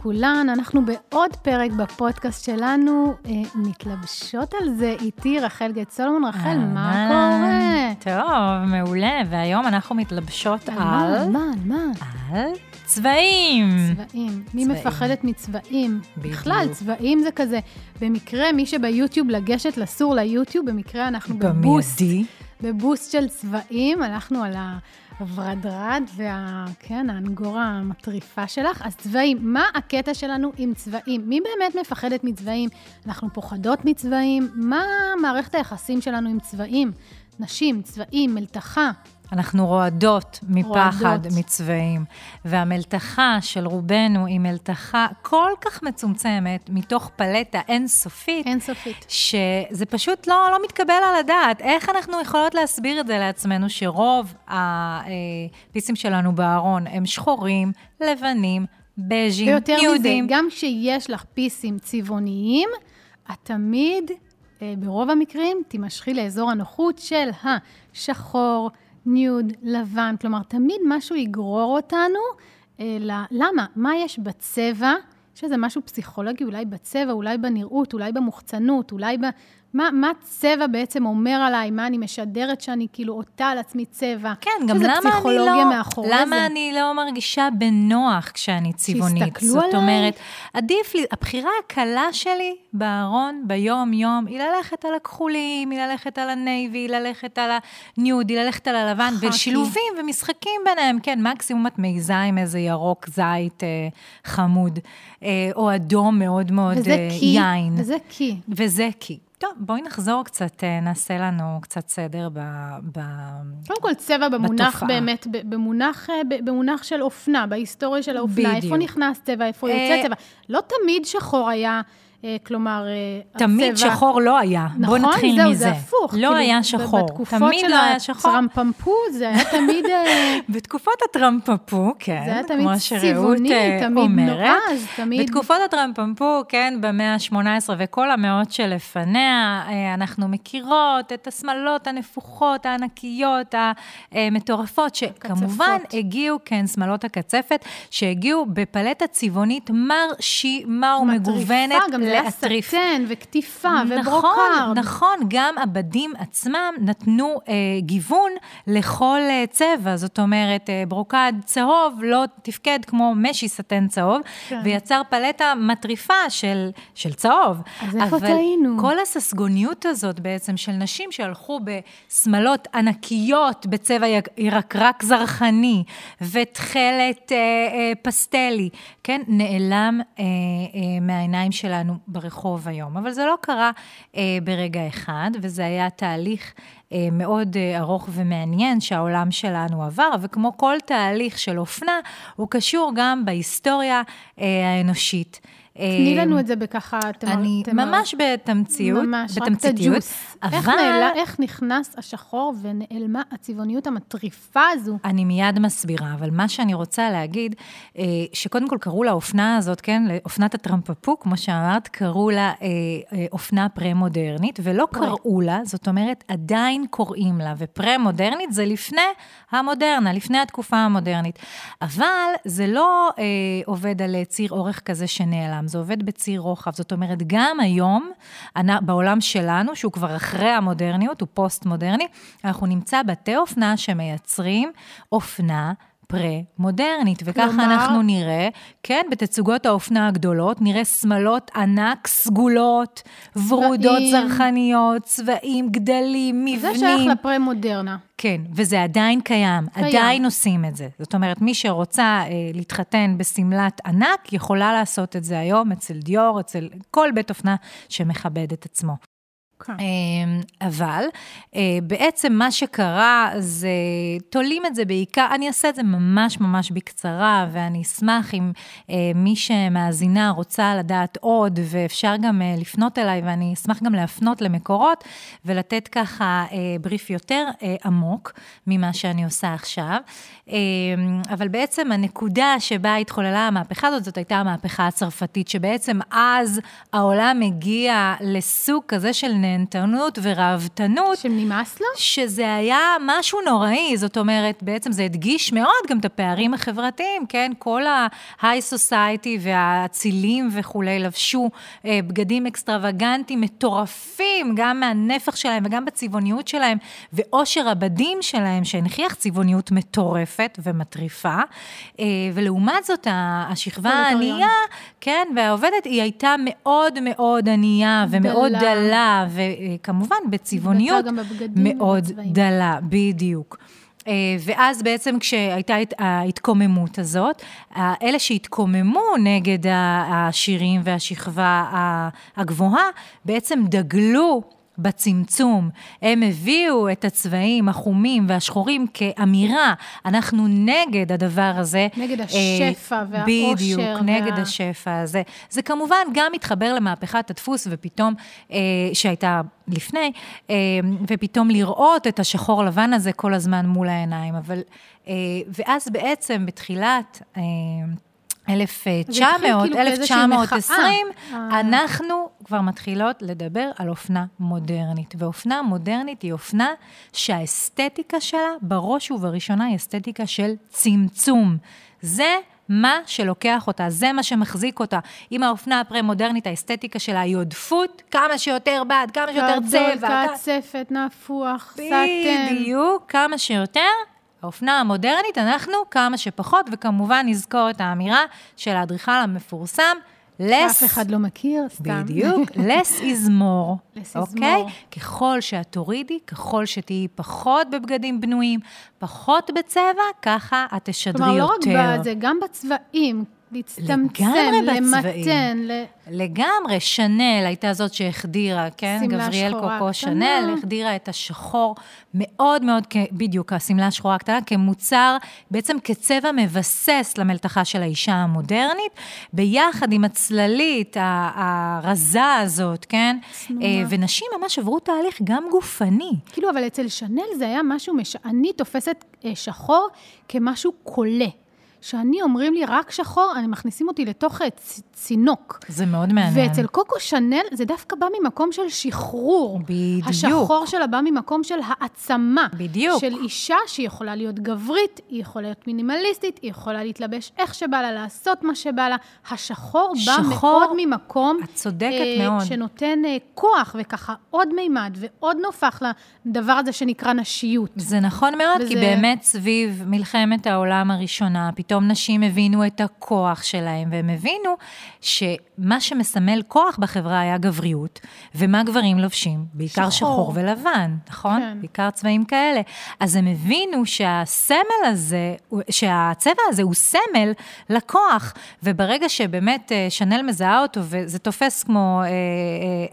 לכולן, אנחנו בעוד פרק בפודקאסט שלנו, אה, מתלבשות על זה איתי רחל גט סולומון. רחל, מה קורה? טוב, מעולה, והיום אנחנו מתלבשות על... על מה, על מה? על צבעים. צבעים. מי צבעים. מפחדת מצבעים? בדיוק. בכלל, צבעים זה כזה. במקרה, מי שביוטיוב לגשת לסור ליוטיוב, במקרה אנחנו בבוסט. במיידי. בבוסט של צבעים, הלכנו על הוורדרד וה... כן, האנגורה המטריפה שלך. אז צבעים, מה הקטע שלנו עם צבעים? מי באמת מפחדת מצבעים? אנחנו פוחדות מצבעים? מה מערכת היחסים שלנו עם צבעים? נשים, צבעים, מלתחה. אנחנו רועדות מפחד רועדות. מצבעים, והמלתחה של רובנו היא מלתחה כל כך מצומצמת, מתוך פלטה אינסופית, אינסופית. שזה פשוט לא, לא מתקבל על הדעת. איך אנחנו יכולות להסביר את זה לעצמנו, שרוב הפיסים שלנו בארון הם שחורים, לבנים, בז'ים, ויותר מזה, יהודים. גם כשיש לך פיסים צבעוניים, את תמיד, אה, ברוב המקרים, תימשכי לאזור הנוחות של השחור, ניוד, לבן. כלומר, תמיד משהו יגרור אותנו. אה, ל- למה? מה יש בצבע? יש איזה משהו פסיכולוגי, אולי בצבע, אולי בנראות, אולי במוחצנות, אולי ב... מה, מה צבע בעצם אומר עליי? מה אני משדרת שאני כאילו עוטה על עצמי צבע? כן, גם למה אני פסיכולוגיה לא, מאחורי למה זה. אני לא מרגישה בנוח כשאני צבעונית? שיסתכלו זאת עליי? אומרת, עדיף לי, הבחירה הקלה שלי בארון, ביום-יום, היא ללכת על הכחולים, היא ללכת על הנייבי, היא ללכת על הניוד, היא ללכת על הלבן, חאקי. ושילובים ומשחקים ביניהם. כן, מקסימום את מעיזה עם איזה ירוק זית אה, חמוד, אה, או אדום מאוד מאוד וזה אה, קי, יין. וזה קי. וזה קי. טוב, בואי נחזור קצת, אה, נעשה לנו קצת סדר ב... ב... קודם כל, צבע במונח בתופעה. באמת, במונח, אה, במונח של אופנה, בהיסטוריה של האופנה. בדיוק. איפה נכנס צבע, איפה אה, יוצא צבע. לא תמיד שחור היה, אה, כלומר, אה, תמיד הצבע... שחור לא היה. נכון, בוא נתחיל זהו, מזה. זה הפוך. לא כאילו, היה שחור. בתקופות תמיד של לא היה שחור. הטרמפמפו, זה היה תמיד... אה, בתקופות הטרמפפו, כן, זה היה תמיד כמו שרעות אה, תמיד אומרת. נועז, תמיד... בתקופות הטרמפמפו, כן, במאה ה-18 וכל המאות שלפניה, אה, אנחנו מכירות את השמלות הנפוחות, הענקיות, המטורפות, שכמובן הקצפות. הגיעו, כן, שמלות הקצפת, שהגיעו בפלטה צבעונית מרשימה ומגוונת מטריפה, גם להטריף. סטן וכתיפה וברוקארד. נכון, נכון, גם הבדים עצמם נתנו אה, גיוון לכל אה, צבע. זאת אומרת, אה, ברוקד צהוב לא תפקד כמו משי סאטן צהוב, כן. ויצר פלטה מטריפה של, של צהוב. אז איפה טעינו? כל הססגוניות הזאת בעצם של נשים שהלכו בשמלות ענקיות בצבע ירקרק זרחני ותכלת אה, אה, פסטלי, כן, נעלם אה, אה, מהעיניים שלנו ברחוב היום. אבל זה לא קרה אה, ברגע אחד, וזה היה תהליך אה, מאוד אה, ארוך ומעניין שהעולם שלנו עבר, וכמו כל תהליך של אופנה, הוא קשור גם בהיסטוריה אה, האנושית. תני אה, לנו את זה בככה, תמר... אני תמר- ממש בתמציות, ממש, רק את בתמציתיות, הג'וס. איך, אבל נעלה, איך נכנס השחור ונעלמה הצבעוניות המטריפה הזו? אני מיד מסבירה, אבל מה שאני רוצה להגיד, אה, שקודם כל קראו לאופנה הזאת, כן, לאופנת הטרמפפו, כמו שאמרת, קראו לה אה, אה, אופנה פרה-מודרנית, ולא. קראו לה, זאת אומרת, עדיין קוראים לה, ופרה-מודרנית זה לפני המודרנה, לפני התקופה המודרנית. אבל זה לא אה, עובד על ציר אורך כזה שנעלם, זה עובד בציר רוחב. זאת אומרת, גם היום, בעולם שלנו, שהוא כבר אחרי המודרניות, הוא פוסט-מודרני, אנחנו נמצא בתי אופנה שמייצרים אופנה. פרה-מודרנית, וככה כלומר- אנחנו נראה, כן, בתצוגות האופנה הגדולות, נראה שמלות ענק, סגולות, ורודות צבעים. זרחניות, צבעים, גדלים, מבנים. זה שייך לפרה-מודרנה. כן, וזה עדיין קיים, קיים. עדיין עושים את זה. זאת אומרת, מי שרוצה אה, להתחתן בשמלת ענק, יכולה לעשות את זה היום אצל דיור, אצל כל בית אופנה שמכבד את עצמו. כן. אמ, אבל אה, בעצם מה שקרה זה, תולים את זה בעיקר, אני אעשה את זה ממש ממש בקצרה, ואני אשמח אם אה, מי שמאזינה רוצה לדעת עוד, ואפשר גם אה, לפנות אליי, ואני אשמח גם להפנות למקורות, ולתת ככה בריף יותר עמוק ממה שאני עושה עכשיו. אמ, אבל בעצם הנקודה שבה התחוללה המהפכה הזאת, זאת הייתה המהפכה הצרפתית, שבעצם אז העולם הגיע לסוג כזה של נהנתנות וראוותנות. שנמאס לו? שזה היה משהו נוראי, זאת אומרת, בעצם זה הדגיש מאוד גם את הפערים החברתיים, כן? כל ה-high society והאצילים וכולי לבשו אה, בגדים אקסטרווגנטיים מטורפים, גם מהנפח שלהם וגם בצבעוניות שלהם, ועושר הבדים שלהם, שהנכיח צבעוניות מטורפת ומטריפה. אה, ולעומת זאת, השכבה הענייה, כן, והעובדת, היא הייתה מאוד מאוד ענייה ומאוד דלה, דלה וכמובן בצבעוניות מאוד דלה, בדיוק. אה, ואז בעצם כשהייתה ההתקוממות הזאת, אלה שהתקוממו נגד השירים והשכבה הגבוהה, בעצם דגלו בצמצום. הם הביאו את הצבעים החומים והשחורים כאמירה, אנחנו נגד הדבר הזה. נגד השפע אה, והאושר. בדיוק, וה... נגד השפע הזה. זה כמובן גם מתחבר למהפכת הדפוס, ופתאום, אה, שהייתה לפני, אה, ופתאום לראות את השחור לבן הזה כל הזמן מול העיניים. אבל, אה, ואז בעצם בתחילת... אה, 1900, 1920, כאילו אה. אנחנו כבר מתחילות לדבר על אופנה מודרנית. ואופנה מודרנית היא אופנה שהאסתטיקה שלה, בראש ובראשונה, היא אסתטיקה של צמצום. זה מה שלוקח אותה, זה מה שמחזיק אותה. אם האופנה הפרה-מודרנית, האסתטיקה שלה היא עודפות, כמה שיותר בד, כמה שיותר צבע. קצפת, נפוח, סאטן. בדיוק, כמה שיותר. האופנה המודרנית, אנחנו כמה שפחות, וכמובן נזכור את האמירה של האדריכל המפורסם, less... אף אחד לא מכיר, סתם. בדיוק, less is more. is okay? ככל שאת תורידי, ככל שתהיי פחות בבגדים בנויים, פחות בצבע, ככה את תשדרי יותר. כלומר, לא רק בזה, גם בצבעים. להצטמצם, למתן. ל... לגמרי, שנל הייתה זאת שהחדירה, כן? גבריאל קוקו שנל החדירה את השחור מאוד מאוד, בדיוק, השמלה השחורה הקטנה, כמוצר, בעצם כצבע מבסס למלתחה של האישה המודרנית, ביחד עם הצללית הרזה הזאת, כן? סנומה. אה, ונשים ממש עברו תהליך גם גופני. כאילו, אבל אצל שנל זה היה משהו, מש... אני תופסת אה, שחור כמשהו קולה. שאני אומרים לי רק שחור, אני מכניסים אותי לתוך אה, צינוק. זה מאוד מעניין. ואצל קוקו שנל זה דווקא בא ממקום של שחרור. בדיוק. השחור שלה בא ממקום של העצמה. בדיוק. של אישה שיכולה להיות גברית, היא יכולה להיות מינימליסטית, היא יכולה להתלבש איך שבא לה, לעשות מה שבא לה. השחור בא מאוד ממקום... את צודקת אה, מאוד. שנותן אה, כוח וככה עוד מימד ועוד נופח לדבר הזה שנקרא נשיות. זה נכון מאוד, וזה... כי באמת סביב מלחמת העולם הראשונה, פתאום נשים הבינו את הכוח שלהם, והם הבינו שמה שמסמל כוח בחברה היה גבריות, ומה גברים לובשים? בעיקר שחור, שחור ולבן, נכון? כן. בעיקר צבעים כאלה. אז הם הבינו שהסמל הזה, שהצבע הזה הוא סמל לכוח, וברגע שבאמת אה, שנל מזהה אותו, וזה תופס כמו אה,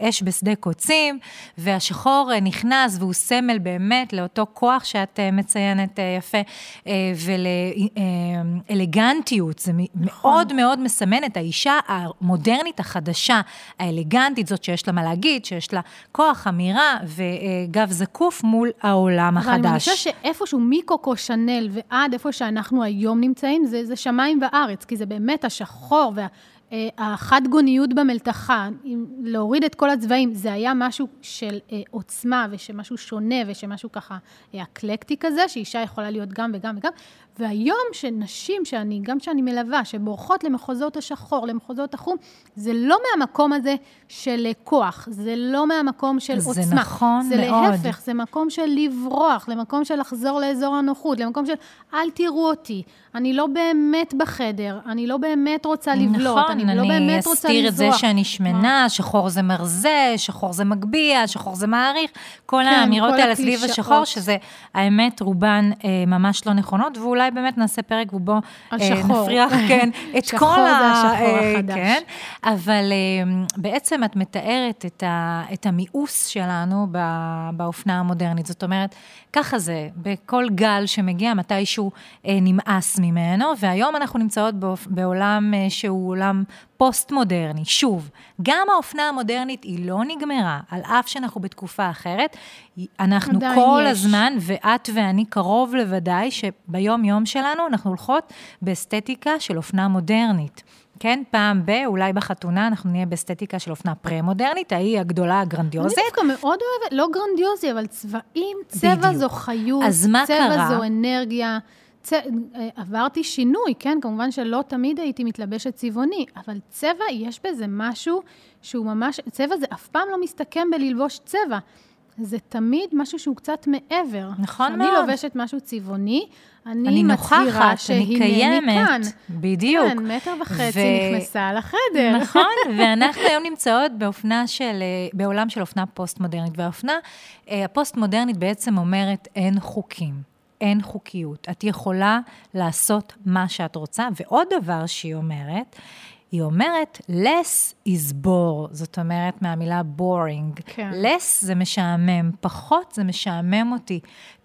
אה, אש בשדה קוצים, והשחור נכנס והוא סמל באמת לאותו כוח שאת מציינת יפה, ול... אלגנטיות, זה נכון. מאוד מאוד מסמן את האישה המודרנית החדשה, האלגנטית, זאת שיש לה מה להגיד, שיש לה כוח, אמירה וגב זקוף מול העולם החדש. אבל אני מרגישה שאיפשהו מקוקו שנל ועד איפה שאנחנו היום נמצאים, זה, זה שמיים וארץ, כי זה באמת השחור וה... אה, החד-גוניות במלתחה, להוריד את כל הצבעים, זה היה משהו של אה, עוצמה ושמשהו שונה ושמשהו ככה אה, אקלקטי כזה, שאישה יכולה להיות גם וגם וגם. והיום שנשים, שאני, גם שאני מלווה, שבורחות למחוזות השחור, למחוזות החום, זה לא מהמקום הזה של כוח, זה לא מהמקום של זה עוצמה. זה נכון זה מאוד. זה להפך, זה מקום של לברוח, למקום של לחזור לאזור הנוחות, למקום של אל תראו אותי, אני לא באמת בחדר, אני לא באמת רוצה לבלוט, נכון, אני לא באמת רוצה אני אסתיר את זה לזרוח. שאני שמנה, שחור זה מרזה, שחור זה מגביה, שחור זה מעריך, כל כן, האמירות האלה סביב. השחור, שזה, האמת, רובן אה, ממש לא נכונות, ואולי באמת נעשה פרק ובו אה, שחור. נפריח, כן, את שחור כל זה ה... השחור אה, החדש. כן, אבל אה, בעצם את מתארת את, ה, את המיאוס שלנו באופנה המודרנית. זאת אומרת, ככה זה, בכל גל שמגיע מתישהו נמאס ממנו, והיום אנחנו נמצאות בעולם שהוא עולם פוסט-מודרני. שוב, גם האופנה המודרנית היא לא נגמרה, על אף שאנחנו בתקופה אחרת. אנחנו כל יש. הזמן, ואת ואני קרוב לוודאי שביום-יום שלנו אנחנו הולכות באסתטיקה של אופנה מודרנית. כן, פעם ב, אולי בחתונה, אנחנו נהיה באסתטיקה של אופנה פרה-מודרנית, ההיא הגדולה, אני הגרנדיוזית. דווקא מאוד אוהבת, לא גרנדיוזי, אבל צבעים, צבע בדיוק. זו חיות, אז מה צבע קרה? זו אנרגיה. צ... אה, עברתי שינוי, כן? כמובן שלא תמיד הייתי מתלבשת צבעוני, אבל צבע, יש בזה משהו שהוא ממש, צבע זה אף פעם לא מסתכם בללבוש צבע. זה תמיד משהו שהוא קצת מעבר. נכון מאוד. לובשת משהו צבעוני, אני, אני מצהירה אני שהנה קיימת. אני כאן. בדיוק. כן, מטר וחצי ו- נכנסה לחדר. נכון, ואנחנו היום נמצאות באופנה של, אה, בעולם של אופנה פוסט-מודרנית, והאופנה אה, הפוסט-מודרנית בעצם אומרת אין חוקים. אין חוקיות. את יכולה לעשות מה שאת רוצה, ועוד דבר שהיא אומרת, היא אומרת, less is bore, זאת אומרת מהמילה boring. כן. less זה משעמם, פחות זה משעמם אותי.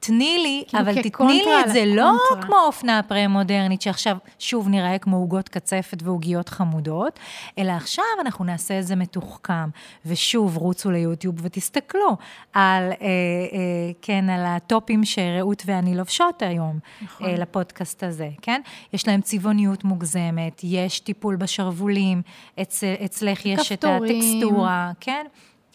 תני לי, כאילו אבל תתני לי את זה לא. כמו האופנה הפרה-מודרנית, שעכשיו שוב נראה כמו עוגות קצפת ועוגיות חמודות, אלא עכשיו אנחנו נעשה את זה מתוחכם. ושוב, רוצו ליוטיוב ותסתכלו על, אה, אה, כן, על הטופים שרעות ואני לובשות היום, נכון. אה, לפודקאסט הזה, כן? יש להם צבעוניות מוגזמת, יש טיפול בשרוולים, אצ, אצלך יש כפתורים. את הטקסטורה, כן?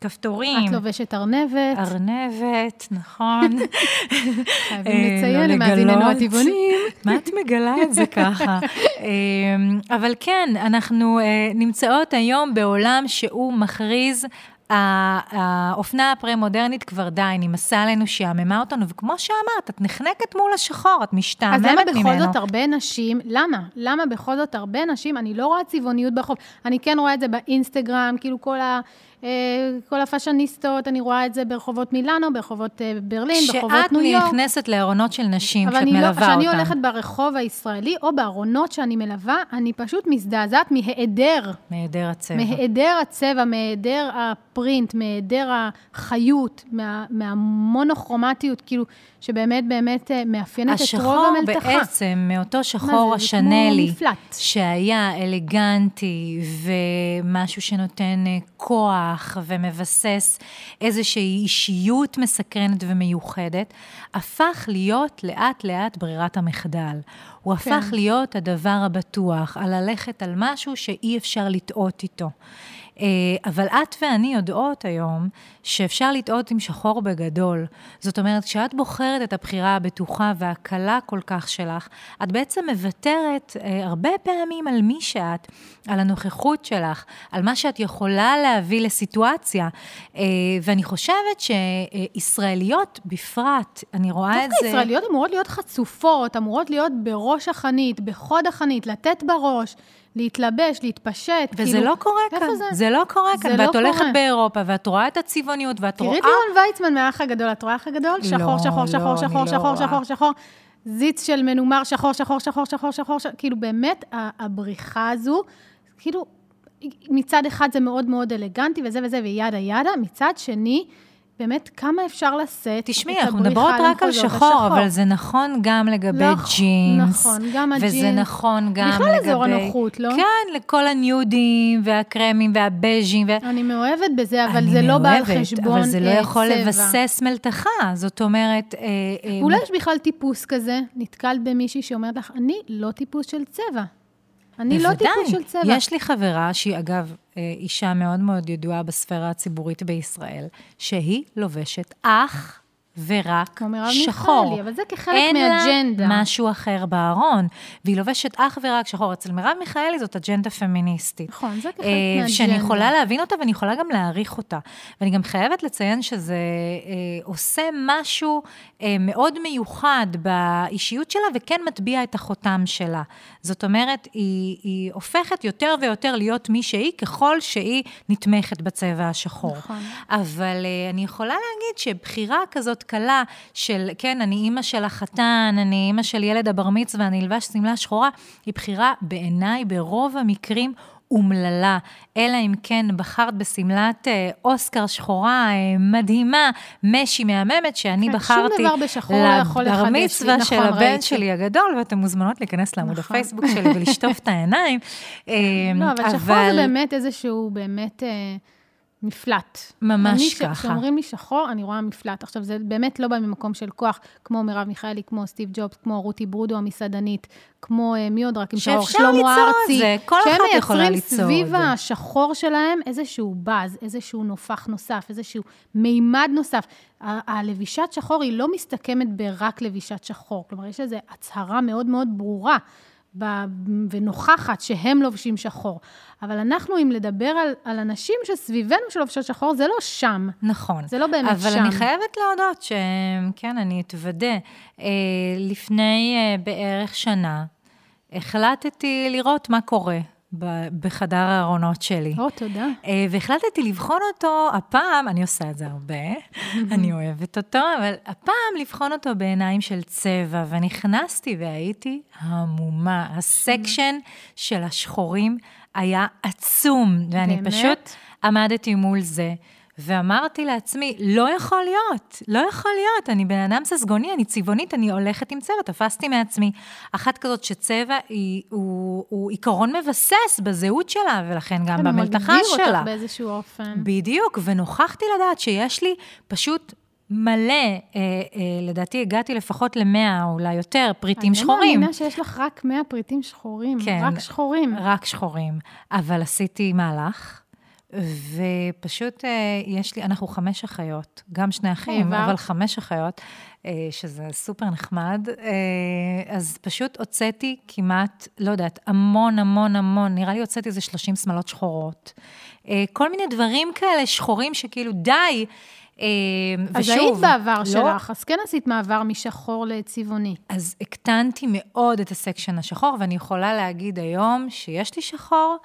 כפתורים. את לובשת ארנבת. ארנבת, נכון. חייבים אה, לציין לא למאזיננו לגלות. הטבעונים. מה את מגלה את זה ככה? אמ, אבל כן, אנחנו אה, נמצאות היום בעולם שהוא מכריז, האופנה הפרה-מודרנית כבר די, נמאסה עלינו, שעממה אותנו, וכמו שאמרת, את נחנקת מול השחור, את משתעממת אז ממנו. למה בכל זאת הרבה נשים, למה? למה בכל זאת הרבה נשים, אני לא רואה צבעוניות ברחוב, אני כן רואה את זה באינסטגרם, כאילו כל ה... אה, כל הפאשיניסטות, אני רואה את זה ברחובות מילאנו, ברחובות אה, ברלין, ברחובות ניו יורק. כשאת נכנסת לארונות של נשים, אני לא, מלווה אותן. כשאני הולכת ברחוב הישראלי, או בארונות שאני מלווה, אני פשוט מזדעזעת מהיעדר, מהיעדר הצבע. מהיעדר הצבע, מהיעדר הפרינט, מהיעדר החיות, מה, מהמונוכרומטיות, כאילו, שבאמת באמת אה, מאפיינת את רוב השחור המלתחה. בעצם, מאותו שחור השנלי. שהיה אלגנטי ומשהו שנותן אה, כוח ומבסס איזושהי אישיות מסקרנת ומיוחדת, הפך להיות לאט-לאט ברירת המחדל. הוא כן. הפך להיות הדבר הבטוח, על ללכת על משהו שאי אפשר לטעות איתו. אה, אבל את ואני יודעות היום שאפשר לטעות עם שחור בגדול. זאת אומרת, כשאת בוחרת את הבחירה הבטוחה והקלה כל כך שלך, את בעצם מוותרת אה, הרבה פעמים על מי שאת, על הנוכחות שלך, על מה שאת יכולה להביא לסיטואציה. אה, ואני חושבת שישראליות בפרט, אני רואה את דווקא זה... ישראליות אמורות להיות חצופות, אמורות להיות בראש החנית, בחוד החנית, לתת בראש, להתלבש, להתפשט. וזה כאילו, לא קורה כאן, זה? זה לא קורה זה כאן, לא ואת הולכת קורה. באירופה, ואת רואה את הצבעוניות, ואת רואה... תראי את לירון ויצמן מהאח הגדול, את רואה האח הגדול? שחור, לא, שחור, שחור, לא, שחור, שחור, לא שחור. שחור, זיץ של מנומר, שחור, שחור, שחור, שחור, שחור, ש- כאילו באמת, הבריחה הזו, כאילו, מצד אחד זה מאוד מאוד אלגנטי וזה וזה וידה ידה, מצד שני, באמת, כמה אפשר לשאת תשמעי, את אנחנו הבריחה מדברות רק על למחוזות שחור, השחור. אבל זה נכון גם לגבי נכון, ג'ינס. נכון, גם וזה הג'ינס. נכון גם בכלל לגבי... אזור הנוחות, לא? כן, לכל הניודים והקרמים והבז'ים. ו... אני מאוהבת בזה, אבל זה לא בא על חשבון אבל זה לא אה, יכול צבע. לבסס מלתחה. זאת אומרת... אה, אה, אולי יש בכלל טיפוס כזה, נתקלת במישהי שאומרת לך, אני לא טיפוס של צבע. אני לא טיפוס של צבע. יש לי חברה, שהיא אגב אה, אישה מאוד מאוד ידועה בספירה הציבורית בישראל, שהיא לובשת אך ורק שחור. מיכאלי, אבל זה כחלק אין מאג'נדה. לה משהו אחר בארון, והיא לובשת אך ורק שחור. אצל מרב מיכאלי זאת אג'נדה פמיניסטית. נכון, זה כחלק אה, מאג'נדה. שאני יכולה להבין אותה ואני יכולה גם להעריך אותה. ואני גם חייבת לציין שזה אה, עושה משהו אה, מאוד מיוחד באישיות שלה, וכן מטביע את החותם שלה. זאת אומרת, היא, היא הופכת יותר ויותר להיות מי שהיא, ככל שהיא נתמכת בצבע השחור. נכון. אבל אה, אני יכולה להגיד שבחירה כזאת קלה של, כן, אני אימא של החתן, אני אימא של ילד הבר מצווה, אני אלבש שמלה שחורה, היא בחירה בעיניי ברוב המקרים אומללה, אלא אם כן בחרת בשמלת אה, אוסקר שחורה אה, מדהימה, משי מהממת, שאני כן, שום בחרתי דבר בשחור לא יכול לבר לחדש לי. מצווה של נכון, הבן ראיתי. שלי הגדול, ואתן מוזמנות להיכנס לעמוד נכון. הפייסבוק שלי ולשטוף את העיניים. אה, לא, אבל שחור זה באמת איזשהו, באמת אה, מפלט. ממש אני ככה. כשאומרים לי שחור, אני רואה מפלט. עכשיו, זה באמת לא בא ממקום של כוח, כמו מרב מיכאלי, כמו סטיב ג'ובס, כמו רותי ברודו המסעדנית, כמו אה, מי עוד רק עם שחור, שאפשר שלמה ליצור את ארצי. זה, כל אחת יכולה שהם ליצור מייצרים את סביב זה. השחור שלהם איזשהו באז, איזשהו נופח נוסף, איזשהו מימד נוסף. הלבישת שחור היא לא מסתכמת ברק לבישת שחור. כלומר, יש איזו הצהרה מאוד מאוד ברורה. ב- ונוכחת שהם לובשים שחור. אבל אנחנו, אם לדבר על, על אנשים שסביבנו שלובשות שחור, זה לא שם. נכון. זה לא באמת אבל שם. אני חייבת להודות שכן, אני אתוודה. אה, לפני אה, בערך שנה, החלטתי לראות מה קורה בחדר הארונות שלי. או, תודה. אה, והחלטתי לבחון אותו הפעם, אני עושה את זה הרבה, אני אוהבת אותו, אבל הפעם לבחון אותו בעיניים של צבע, ונכנסתי והייתי המומה. הסקשן של השחורים היה עצום, ואני באמת? פשוט עמדתי מול זה. ואמרתי לעצמי, לא יכול להיות, לא יכול להיות, אני בן אדם ססגוני, אני צבעונית, אני הולכת עם צבע, תפסתי מעצמי. אחת כזאת שצבע היא, הוא, הוא עיקרון מבסס בזהות שלה, ולכן גם כן, הוא במלתחה מגדיר שלה. אותך באיזשהו אופן. בדיוק, ונוכחתי לדעת שיש לי פשוט מלא, אה, אה, לדעתי הגעתי לפחות למאה, אולי יותר, פריטים שחורים. אני מאמינה שיש לך רק 100 פריטים שחורים. כן. רק שחורים. רק שחורים. אבל עשיתי מהלך, ופשוט אה, יש לי, אנחנו חמש אחיות, גם שני אחים. אבל חמש אחיות, אה, שזה סופר נחמד. אה, אז פשוט הוצאתי כמעט, לא יודעת, המון, המון, המון, נראה לי הוצאתי איזה 30 שמלות שחורות. כל מיני דברים כאלה שחורים שכאילו, די. אז ושוב, היית בעבר לא- שלך, אז כן עשית מעבר משחור לצבעוני. אז הקטנתי מאוד את הסקשן השחור, ואני יכולה להגיד היום שיש לי שחור,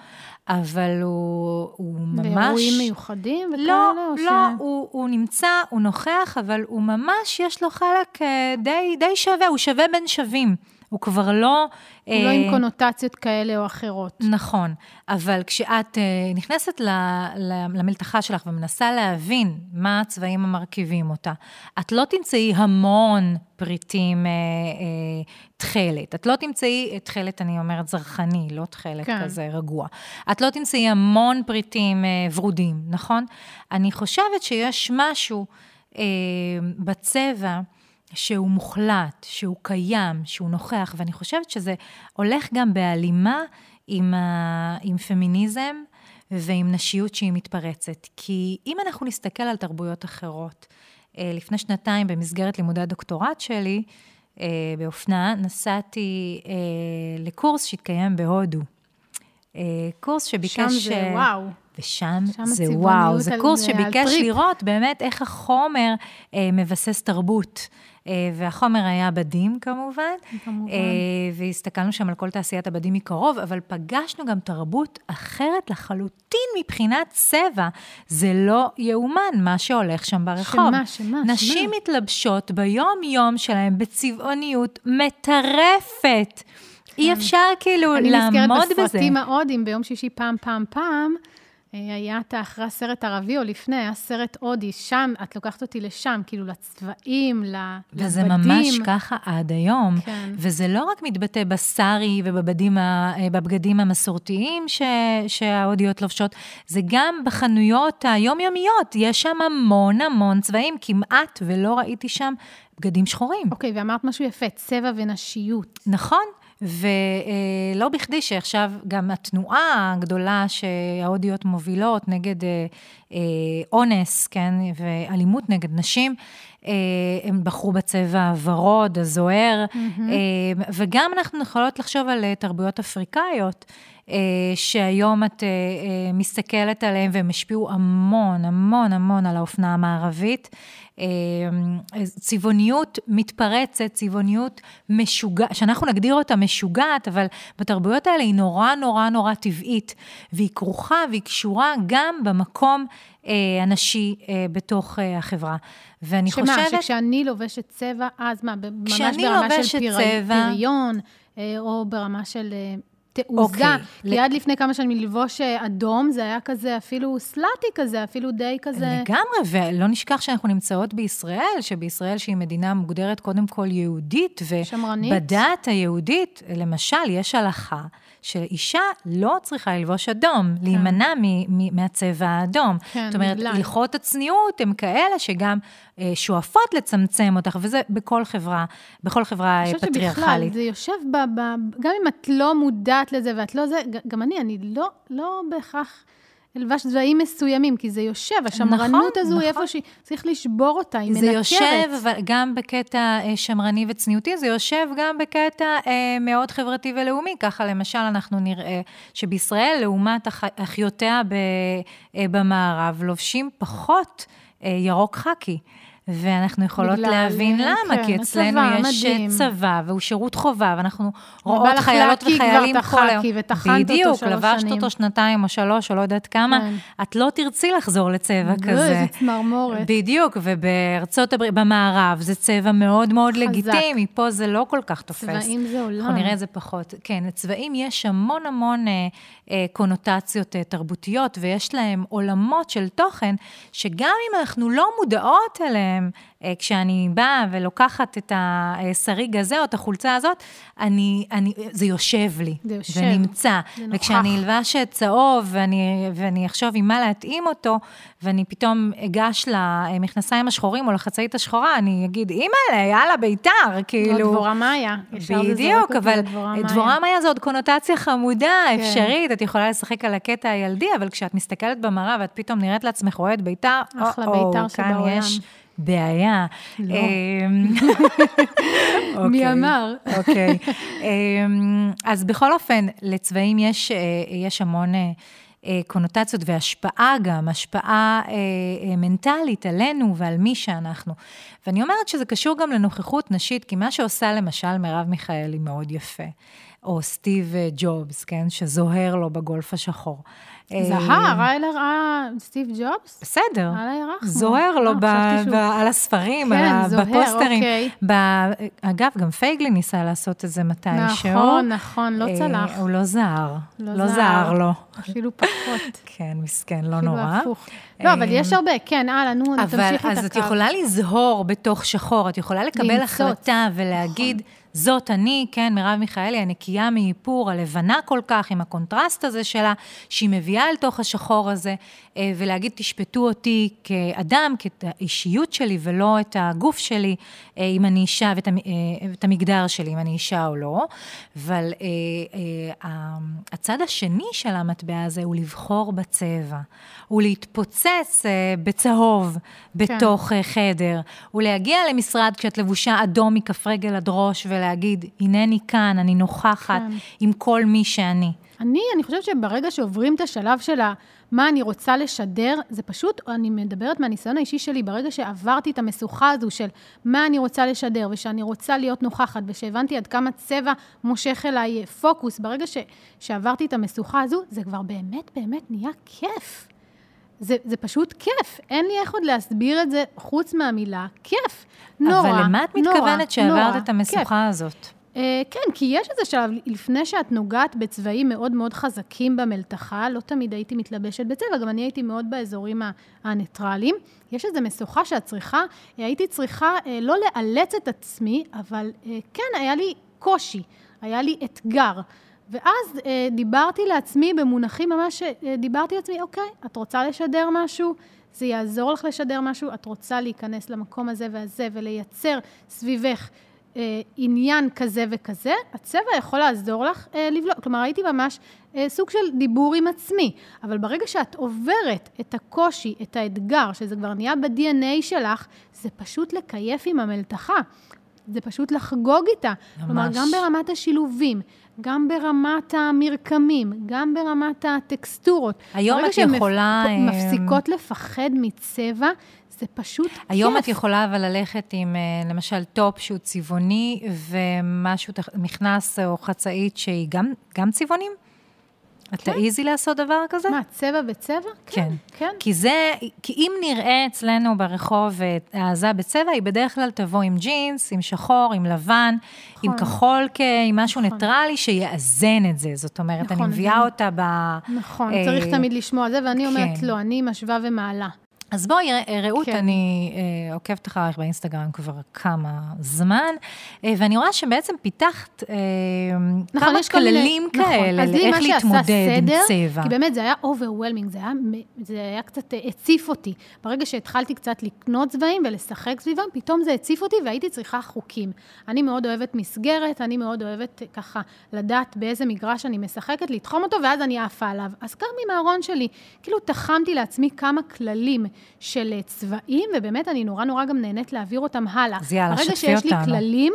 אבל הוא, הוא ממש... באירועים מיוחדים וכאלה? לא, לא, ש- הוא, הוא נמצא, הוא נוכח, אבל הוא ממש, יש לו חלק אה, די, די שווה, הוא שווה בין שווים. הוא כבר לא... הוא לא עם קונוטציות כאלה או אחרות. נכון, אבל כשאת uh, נכנסת ל, ל, למלתחה שלך ומנסה להבין מה הצבעים המרכיבים אותה, את לא תמצאי המון פריטים uh, uh, תכלת. את לא תמצאי, תכלת אני אומרת זרחני, לא תכלת כן. כזה רגוע. את לא תמצאי המון פריטים uh, ורודים, נכון? אני חושבת שיש משהו uh, בצבע, שהוא מוחלט, שהוא קיים, שהוא נוכח, ואני חושבת שזה הולך גם בהלימה עם, ה... עם פמיניזם ועם נשיות שהיא מתפרצת. כי אם אנחנו נסתכל על תרבויות אחרות, אה, לפני שנתיים במסגרת לימודי הדוקטורט שלי, אה, באופנה, נסעתי אה, לקורס שהתקיים בהודו. קורס שביקש... שם זה וואו. ושם שם זה וואו, זה קורס שביקש. לראות באמת איך החומר אה, מבסס תרבות. אה, והחומר היה בדים כמובן, כמובן. אה, והסתכלנו שם על כל תעשיית הבדים מקרוב, אבל פגשנו גם תרבות אחרת לחלוטין מבחינת צבע. זה לא יאומן מה שהולך שם ברחוב. שמה, שמה, נשים שמה? מתלבשות ביום-יום שלהם בצבעוניות מטרפת. אי אפשר כאילו אני לעמוד נזכרת בזה. בסרטים ההודים, ביום שישי פעם, פעם, פעם, היה את אחרי הסרט ערבי או לפני, היה סרט הודי, שם, את לוקחת אותי לשם, כאילו לצבעים, לבדים. וזה ממש ככה עד היום. כן. וזה לא רק מתבטא בסארי ובבגדים המסורתיים ש, שההודיות לובשות, זה גם בחנויות היומיומיות. יש שם המון המון צבעים, כמעט ולא ראיתי שם בגדים שחורים. אוקיי, ואמרת משהו יפה, צבע ונשיות. נכון, ולא בכדי שעכשיו גם התנועה הגדולה שההודיות מובילות נגד אה, אה, אונס, כן, ואלימות נגד נשים, אה, הם בחרו בצבע הוורוד, הזוהר, mm-hmm. וגם אנחנו יכולות לחשוב על תרבויות אפריקאיות. שהיום את מסתכלת עליהם והם השפיעו המון, המון, המון על האופנה המערבית. צבעוניות מתפרצת, צבעוניות משוגעת, שאנחנו נגדיר אותה משוגעת, אבל בתרבויות האלה היא נורא נורא נורא טבעית, והיא כרוכה והיא קשורה גם במקום אה, הנשי אה, בתוך אה, החברה. ואני שמה, חושבת... שמה, שכשאני לובשת צבע, אז מה, ממש ברמה של פיר... צבע... פריון, אה, או ברמה של... אה, תעוזה. אוקיי. כי עד לפני כמה שנים ללבוש אה, אדום, זה היה כזה אפילו סלאטי כזה, אפילו די כזה... לגמרי, ולא נשכח שאנחנו נמצאות בישראל, שבישראל שהיא מדינה מוגדרת קודם כל יהודית, ובדת היהודית, למשל, יש הלכה שאישה לא צריכה ללבוש אדום, כן. להימנע מהצבע האדום. כן, זאת אומרת, הלכות הצניעות הן כאלה שגם אה, שואפות לצמצם אותך, וזה בכל חברה, בכל חברה פטריארכלית. אני חושבת שבכלל, זה יושב ב, ב... גם אם את לא מודעת לזה ואת לא זה, גם אני, אני לא, לא בהכרח... אלבש צבעים מסוימים, כי זה יושב, השמרנות נכון, הזו נכון. היא איפה שהיא, צריך לשבור אותה, היא מנקרת. זה יושב גם בקטע אה, שמרני וצניעותי, זה יושב גם בקטע אה, מאוד חברתי ולאומי. ככה למשל אנחנו נראה שבישראל, לעומת אח, אחיותיה ב, אה, במערב, לובשים פחות אה, ירוק חאקי. ואנחנו יכולות להבין כן, למה, כי אצלנו הצבא, יש מדהים. צבא, והוא שירות חובה, ואנחנו רואות חיילות וחיילים כל היום. בדיוק, לבשת אותו שנתיים או שלוש, או לא יודעת כמה, כן. את לא תרצי לחזור לצבע לא, כזה. איזה צמרמורת. בדיוק, ובארצות הברית, במערב, זה צבע מאוד מאוד חזק. לגיטימי, פה זה לא כל כך תופס. צבעים זה עולם. אנחנו נראה את זה פחות. כן, לצבעים יש המון המון אה, אה, קונוטציות אה, תרבותיות, ויש להם עולמות של תוכן, שגם אם אנחנו לא מודעות אליהם, כשאני באה ולוקחת את השריג הזה או את החולצה הזאת, אני, אני, זה יושב לי. זה יושב. זה נמצא. זה נוכח. וכשאני אלבש צהוב ואני, ואני אחשוב עם מה להתאים אותו, ואני פתאום אגש למכנסיים השחורים או לחצאית השחורה, אני אגיד, אימא'לה, יאללה, ביתר, כאילו... לא, דבורה מאיה. בדיוק, אבל דבורה מאיה זו עוד קונוטציה חמודה, כן. אפשרית, את יכולה לשחק על הקטע הילדי, אבל כשאת מסתכלת במראה ואת פתאום נראית לעצמך אוהד ביתר, אחלה ביתר שבעולם. כאן יש... בעיה. לא. אמ, מי אמר? אוקיי. אמ, אז בכל אופן, לצבעים יש, אה, יש המון אה, אה, קונוטציות והשפעה גם, השפעה מנטלית עלינו ועל מי שאנחנו. ואני אומרת שזה קשור גם לנוכחות נשית, כי מה שעושה למשל מרב מיכאלי מאוד יפה. או סטיב ג'ובס, כן, שזוהר לו בגולף השחור. זהר, ריילר ראה סטיב ג'ובס? בסדר. זוהר לו אה, על הספרים, כן, בפוסטרים. אוקיי. אגב, גם פייגלין ניסה לעשות את זה מתישהו. נכון, נכון, לא אה, צלח. הוא לא זהר. לא, לא זהר לו. אפילו פחות. כן, מסכן, לא נורא. אפילו הפוך. לא, אבל יש הרבה, כן, הלאה, נו, תמשיכי את הקו. אז את יכולה לזהור בתוך שחור, את יכולה לקבל החלטה ולהגיד... זאת אני, כן, מרב מיכאלי, הנקייה מאיפור, הלבנה כל כך, עם הקונטרסט הזה שלה, שהיא מביאה אל תוך השחור הזה, אה, ולהגיד, תשפטו אותי כאדם, כאישיות שלי, ולא את הגוף שלי, אה, אם אני אישה, ואת אה, המגדר שלי, אם אני אישה או לא. אבל הצד השני של המטבע הזה הוא לבחור בצבע, הוא להתפוצץ בצהוב בתוך כן. חדר, הוא להגיע למשרד כשאת לבושה אדום מכף רגל עד ראש, ולהגיד, הנני כאן, אני נוכחת כן. עם כל מי שאני. אני, אני חושבת שברגע שעוברים את השלב של מה אני רוצה לשדר, זה פשוט, אני מדברת מהניסיון האישי שלי, ברגע שעברתי את המשוכה הזו של מה אני רוצה לשדר, ושאני רוצה להיות נוכחת, ושהבנתי עד כמה צבע מושך אליי פוקוס, ברגע ש, שעברתי את המשוכה הזו, זה כבר באמת באמת נהיה כיף. זה, זה פשוט כיף, אין לי איך עוד להסביר את זה חוץ מהמילה כיף. נורא, נורא, אבל למה את מתכוונת שעברת את המשוכה כיף. הזאת? Uh, כן, כי יש איזה שלב, לפני שאת נוגעת בצבעים מאוד מאוד חזקים במלתחה, לא תמיד הייתי מתלבשת בצבע, גם אני הייתי מאוד באזורים הניטרליים. יש איזו משוכה שאת צריכה, אה, הייתי צריכה uh, לא לאלץ את עצמי, אבל uh, כן, היה לי קושי, היה לי אתגר. ואז אה, דיברתי לעצמי במונחים ממש, אה, דיברתי לעצמי, אוקיי, את רוצה לשדר משהו? זה יעזור לך לשדר משהו, את רוצה להיכנס למקום הזה והזה ולייצר סביבך אה, עניין כזה וכזה, הצבע יכול לעזור לך אה, לבלוט. כלומר, הייתי ממש אה, סוג של דיבור עם עצמי, אבל ברגע שאת עוברת את הקושי, את האתגר, שזה כבר נהיה ב-DNA שלך, זה פשוט לקייף עם המלתחה. זה פשוט לחגוג איתה. ממש. כלומר, גם ברמת השילובים, גם ברמת המרקמים, גם ברמת הטקסטורות. היום את יכולה... ברגע שהן מפסיקות לפחד מצבע, זה פשוט כיף. היום את יכולה אבל ללכת עם, אה, למשל, טופ שהוא צבעוני, ומשהו, מכנס או חצאית שהיא גם, גם צבעונים? את כן. תעיזי לעשות דבר כזה? מה, צבע בצבע? כן. כן. כן. כי זה, כי אם נראה אצלנו ברחוב העזה בצבע, היא בדרך כלל תבוא עם ג'ינס, עם שחור, עם לבן, נכון. עם כחול, עם משהו נכון. ניטרלי שיאזן את זה. זאת אומרת, נכון, אני מביאה נכון. אותה ב... נכון, אה, צריך תמיד לשמוע על זה, ואני כן. אומרת, לא, אני משווה ומעלה. אז בואי, רעות, כן. אני אה, עוקבת אחריך באינסטגרם כבר כמה זמן, אה, ואני רואה שבעצם פיתחת אה, נכון, כמה כללים מיני, כאלה, נכון. לאיך להתמודד עם צבע. כי באמת זה היה overwhelming, זה, זה היה קצת אה, הציף אותי. ברגע שהתחלתי קצת לקנות צבעים ולשחק סביבם, פתאום זה הציף אותי והייתי צריכה חוקים. אני מאוד אוהבת מסגרת, אני מאוד אוהבת אה, ככה לדעת באיזה מגרש אני משחקת, לתחום אותו, ואז אני עפה עליו. אז גם עם הארון שלי, כאילו תחמתי לעצמי כמה כללים. של אה, צבעים, ובאמת אני נורא נורא גם נהנית להעביר אותם הלאה. אז יאללה, שתפי אותנו. ברגע שיש לי כללים,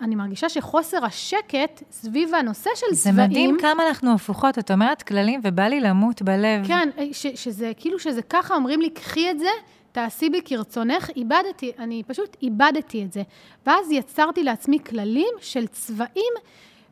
אני מרגישה שחוסר השקט סביב הנושא של זה צבעים... זה מדהים כמה אנחנו הפוכות. את אומרת כללים ובא לי למות בלב. כן, אה, ש, שזה כאילו שזה ככה, אומרים לי, קחי את זה, תעשי בי כרצונך, איבדתי, אני פשוט איבדתי את זה. ואז יצרתי לעצמי כללים של צבעים,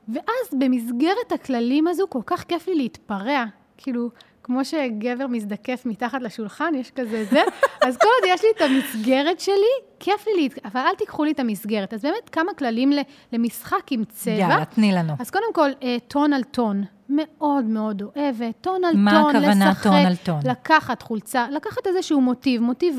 ואז במסגרת הכללים הזו, כל כך כיף לי להתפרע. כאילו, כמו שגבר מזדקף מתחת לשולחן, יש כזה זה, אז כל עוד יש לי את המסגרת שלי, כיף לי, להת... אבל אל תיקחו לי את המסגרת. אז באמת, כמה כללים למשחק עם צבע. יאללה, תני לנו. אז קודם כל, אה, טון על טון. מאוד מאוד אוהבת, טון על מה טון, לשחק. הכוונה טון על טון? לקחת חולצה, לקחת איזשהו מוטיב, מוטיב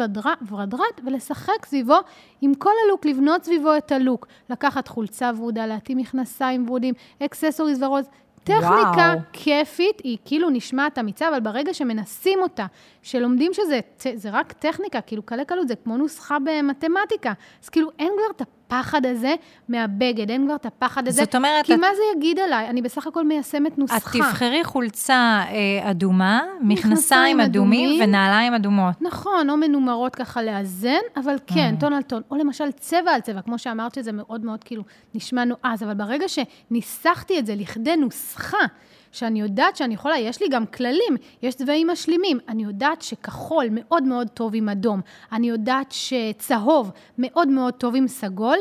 ורדרד, ולשחק סביבו, עם כל הלוק, לבנות סביבו את הלוק. לקחת חולצה ורודה, להתאים מכנסיים ורודים, אקססוריז ורוז. טכניקה וואו. כיפית, היא כאילו נשמעת אמיצה, אבל ברגע שמנסים אותה, שלומדים שזה זה רק טכניקה, כאילו קלה קלות, זה כמו נוסחה במתמטיקה. אז כאילו אין כבר את הפחד הזה מהבגד, אין כבר את הפחד הזה. זאת אומרת... כי את... מה זה יגיד עליי? אני בסך הכל מיישמת נוסחה. את תבחרי חולצה אה, אדומה, מכנסיים אדומים, אדומים ונעליים אדומות. נכון, או מנומרות ככה לאזן, אבל כן, mm. טון על טון. או למשל צבע על צבע, כמו שאמרת שזה מאוד מאוד כאילו נשמע נועז, אבל ברגע שניסחתי את זה לכדי נוסחה, שאני יודעת שאני יכולה, יש לי גם כללים, יש צבעים משלימים. אני יודעת שכחול מאוד מאוד טוב עם אדום. אני יודעת שצהוב מאוד מאוד טוב עם סגול.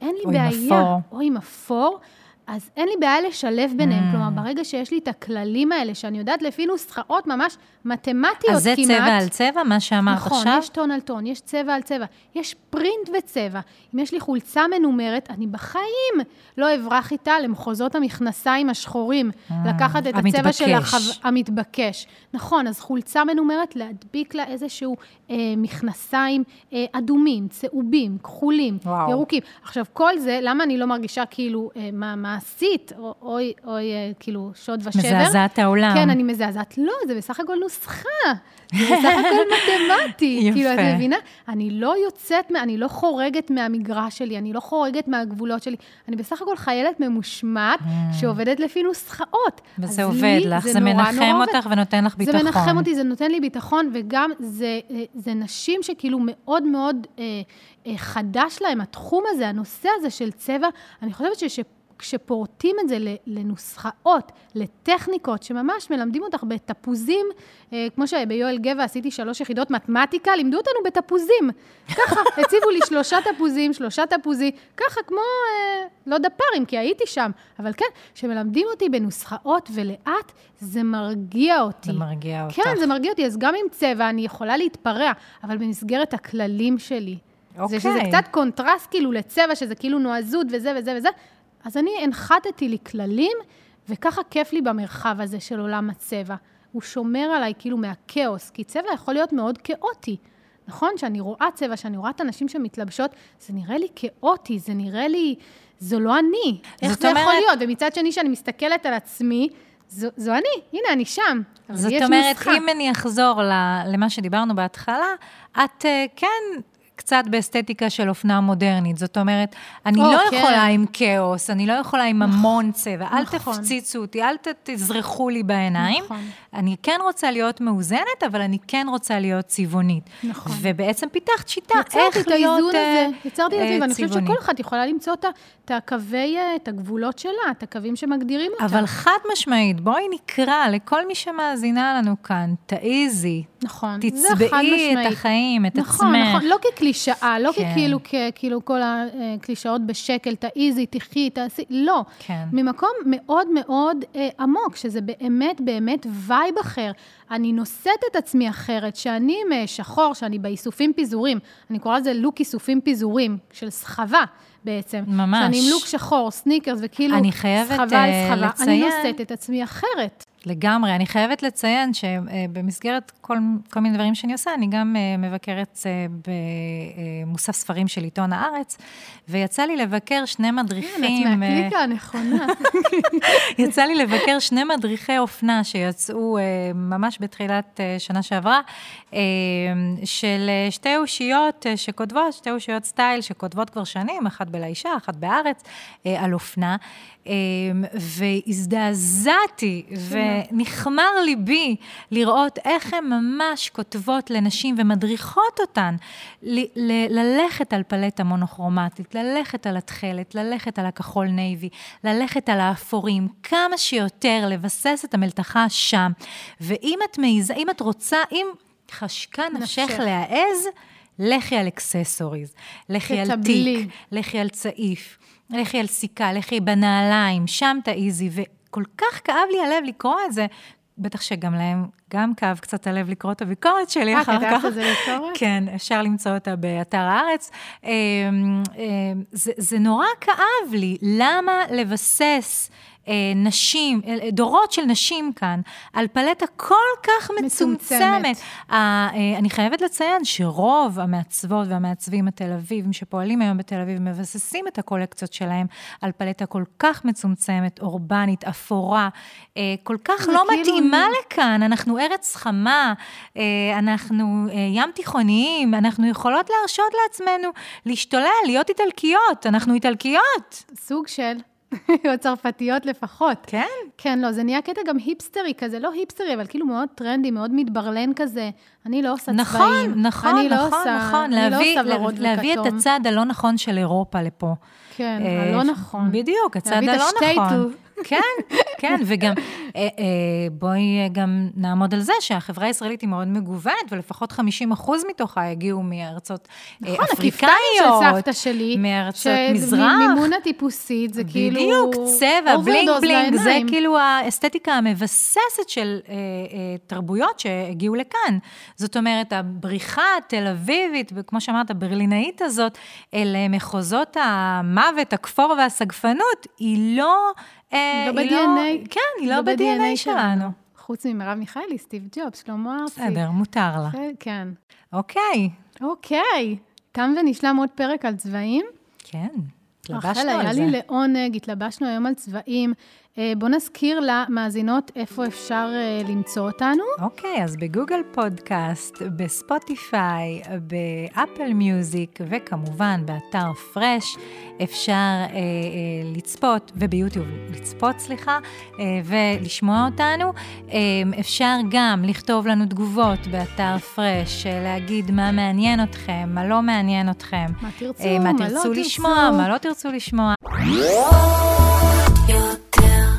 אין לי או בעיה. עם אפור. או עם אפור. אז אין לי בעיה לשלב ביניהם. Mm. כלומר, ברגע שיש לי את הכללים האלה, שאני יודעת לפי נוסחאות ממש מתמטיות כמעט... אז זה צבע על צבע, מה שאמרת נכון, עכשיו? נכון, יש טון על טון, יש צבע על צבע, יש פרינט וצבע. אם יש לי חולצה מנומרת, אני בחיים לא אברח איתה למחוזות המכנסיים השחורים, mm. לקחת את המתבקש. הצבע של החו... המתבקש. נכון, אז חולצה מנומרת, להדביק לה איזשהו אה, מכנסיים אה, אדומים, צהובים, כחולים, וואו. ירוקים. עכשיו, כל זה, למה אני לא מרגישה כאילו, אה, מה, מה מעשית, או, אוי, אוי, אה, כאילו, שוד ושבר. מזעזעת העולם. כן, אני מזעזעת. לא, זה בסך הכל נוסחה. זה בסך הכל מתמטי. יפה. כאילו, את מבינה? אני לא יוצאת, אני לא חורגת מהמגרש שלי, אני לא חורגת מהגבולות שלי. אני בסך הכל חיילת ממושמעת mm. שעובדת לפי נוסחאות. וזה עובד לי, לך, זה, זה מנחם אותך ונותן לך ביטחון. זה מנחם אותי, זה נותן לי ביטחון, וגם זה, אה, זה נשים שכאילו מאוד מאוד אה, אה, חדש להם, התחום הזה, הנושא הזה של צבע. אני חושבת ש... כשפורטים את זה לנוסחאות, לטכניקות, שממש מלמדים אותך בתפוזים, אה, כמו שביואל גבע עשיתי שלוש יחידות מתמטיקה, לימדו אותנו בתפוזים. ככה, הציבו לי שלושה תפוזים, שלושה תפוזים, ככה כמו, אה, לא דפ"רים, כי הייתי שם, אבל כן, כשמלמדים אותי בנוסחאות ולאט, זה מרגיע אותי. זה מרגיע אותך. כן, זה מרגיע אותי, אז גם עם צבע אני יכולה להתפרע, אבל במסגרת הכללים שלי. אוקיי. זה שזה קצת קונטרסט כאילו לצבע, שזה כאילו נועזות וזה וזה וזה, אז אני הנחתתי לי כללים, וככה כיף לי במרחב הזה של עולם הצבע. הוא שומר עליי כאילו מהכאוס, כי צבע יכול להיות מאוד כאוטי. נכון? שאני רואה צבע, שאני רואה את הנשים שמתלבשות, זה נראה לי כאוטי, זה נראה לי, זו לא אני. איך זה אומרת... יכול להיות? ומצד שני, כשאני מסתכלת על עצמי, זו, זו אני, הנה, אני שם. זאת אומרת, נוסחה. אם אני אחזור למה שדיברנו בהתחלה, את אה, כן קצת באסתטיקה של אופנה מודרנית. זאת אומרת, אני או, לא כן. יכולה עם כאוס, אני לא יכולה עם המון צבע. אל נכון. תפציצו אותי, אל תזרחו לי בעיניים. נכון. אני כן רוצה להיות מאוזנת, אבל אני כן רוצה להיות צבעונית. נכון. ובעצם פיתחת שיטה יצרתי איך את להיות האיזון אה, הזה, יצרתי את אה, האיזון, ואני חושבת צבעונית. שכל אחת יכולה למצוא את את הקווי, אה, את הגבולות שלה, את הקווים שמגדירים אותה. אבל חד משמעית, בואי נקרא לכל מי שמאזינה לנו כאן, תעיזי, נכון, זה חד תצבעי את משמעית. החיים, את נכון, עצמך. נכון, לא כקלישאה, לא כן. ככאילו, כאילו כל הקלישאות בשקל, תעיזי, תחי, תעשי, לא. כן. ממקום מאוד מאוד אה, עמוק, שזה באמת באמת vibe אחר. אני נושאת את עצמי אחרת, שאני עם אה, שחור, שאני באיסופים פיזורים, אני קוראה לזה לוק איסופים פיזורים, של סחבה בעצם. ממש. שאני עם לוק שחור, סניקרס, וכאילו אני חייבת, סחבה על אה, סחבה. לציין- אני נושאת את עצמי אחרת. לגמרי. אני חייבת לציין שבמסגרת כל, כל מיני דברים שאני עושה, אני גם אה, מבקרת אה, במוסף ספרים של עיתון הארץ, ויצא לי לבקר שני כן, מדריכים. את אה, מהקליקה הנכונה. יצא לי לבקר שני מדריכי אופנה שיצאו אה, ממש בתחילת אה, שנה שעברה, אה, של אה, שתי אושיות אה, שכותבות, שתי אושיות סטייל שכותבות כבר שנים, אחת בלאישה, אחת בארץ, אה, על אופנה. אה, והזדעזעתי, ונכמר ליבי לראות איך הן ממש כותבות לנשים ומדריכות אותן ל- ל- ללכת על פלטה מונוכרומטית, ללכת על התכלת, ללכת על הכחול נייבי, ללכת על האפורים, כמה שיותר לבסס את המלתחה שם. ואם את מעיזה, אם את רוצה, אם חשקה נפשך. להעז, לכי על accessories, לכי על. תיק, לכי על צעיף, לכי על סיכה, לכי בנעליים, שם תעיזי, וכל כך כאב לי הלב לקרוא את זה. בטח שגם להם, גם כאב קצת הלב לקרוא את הביקורת שלי אה, אחר כך. כתבת את זה בביקורת? כן, אפשר למצוא אותה באתר הארץ. אמ, אמ, זה, זה נורא כאב לי, למה לבסס אה, נשים, אה, דורות של נשים כאן, על פלטה כל כך מצומצמת. מצומצמת. אה, אה, אני חייבת לציין שרוב המעצבות והמעצבים התל אביבים שפועלים היום בתל אביב מבססים את הקולקציות שלהם על פלטה כל כך מצומצמת, אורבנית, אפורה, אה, כל כך לא כאילו- מתאימה לכאן. אנחנו ארץ חמה, אה, אנחנו אה, ים תיכוניים, אנחנו יכולות להרשות לעצמנו להשתולל, להיות איטלקיות, אנחנו איטלקיות. סוג של, או צרפתיות לפחות. כן? כן, לא, זה נהיה קטע גם היפסטרי כזה, לא היפסטרי, אבל כאילו מאוד טרנדי, מאוד מתברלן כזה. אני לא עושה נכון, צבעים. נכון, אני לא נכון, עושה, נכון. אני להביא, לא עושה ורוד להביא את וכתום. הצד הלא נכון של אירופה לפה. כן, אה, הלא נכון. בדיוק, הצד להביא את הלא השטייטל. נכון. כן, כן, וגם, אה, אה, בואי אה, גם נעמוד על זה שהחברה הישראלית היא מאוד מגוונת, ולפחות 50 אחוז מתוכה הגיעו מארצות אה, נכון, אפריקאיות. הכפתיים של סבתא שלי. מארצות מזרח. מימונה טיפוסית, זה כאילו... בדיוק, צבע, בלינג בלינג, זה. כאילו האסתטיקה המבססת של אה, אה, תרבויות שהגיעו לכאן. זאת אומרת, הבריחה התל אביבית, וכמו שאמרת, הברלינאית הזאת, אל אה, מחוזות המוות, הכפור והסגפנות, היא לא... אה, היא לא ב-DNA. כן, היא לא ב-DNA שלנו. חוץ ממרב מיכאלי, סטיב ג'ובס, שלמה ארצי. בסדר, מותר לה. כן. אוקיי, אוקיי, תם ונשלם עוד פרק על צבעים. כן, רחל, התלבשנו היה על לי זה. לעונג, התלבשנו היום על צבעים. אה, בוא נזכיר למאזינות איפה אפשר אה, למצוא אותנו. אוקיי, אז בגוגל פודקאסט, בספוטיפיי, באפל מיוזיק, וכמובן באתר פרש, אפשר אה, אה, לצפות, וביוטיוב לצפות, סליחה, אה, ולשמוע אותנו. אה, אפשר גם לכתוב לנו תגובות באתר פרש, אה, להגיד מה מעניין אתכם, מה לא מעניין אתכם. מה תרצו, אה, מה מה לא תרצו תרצו. לשמוע, מה לא תרצו לשמוע.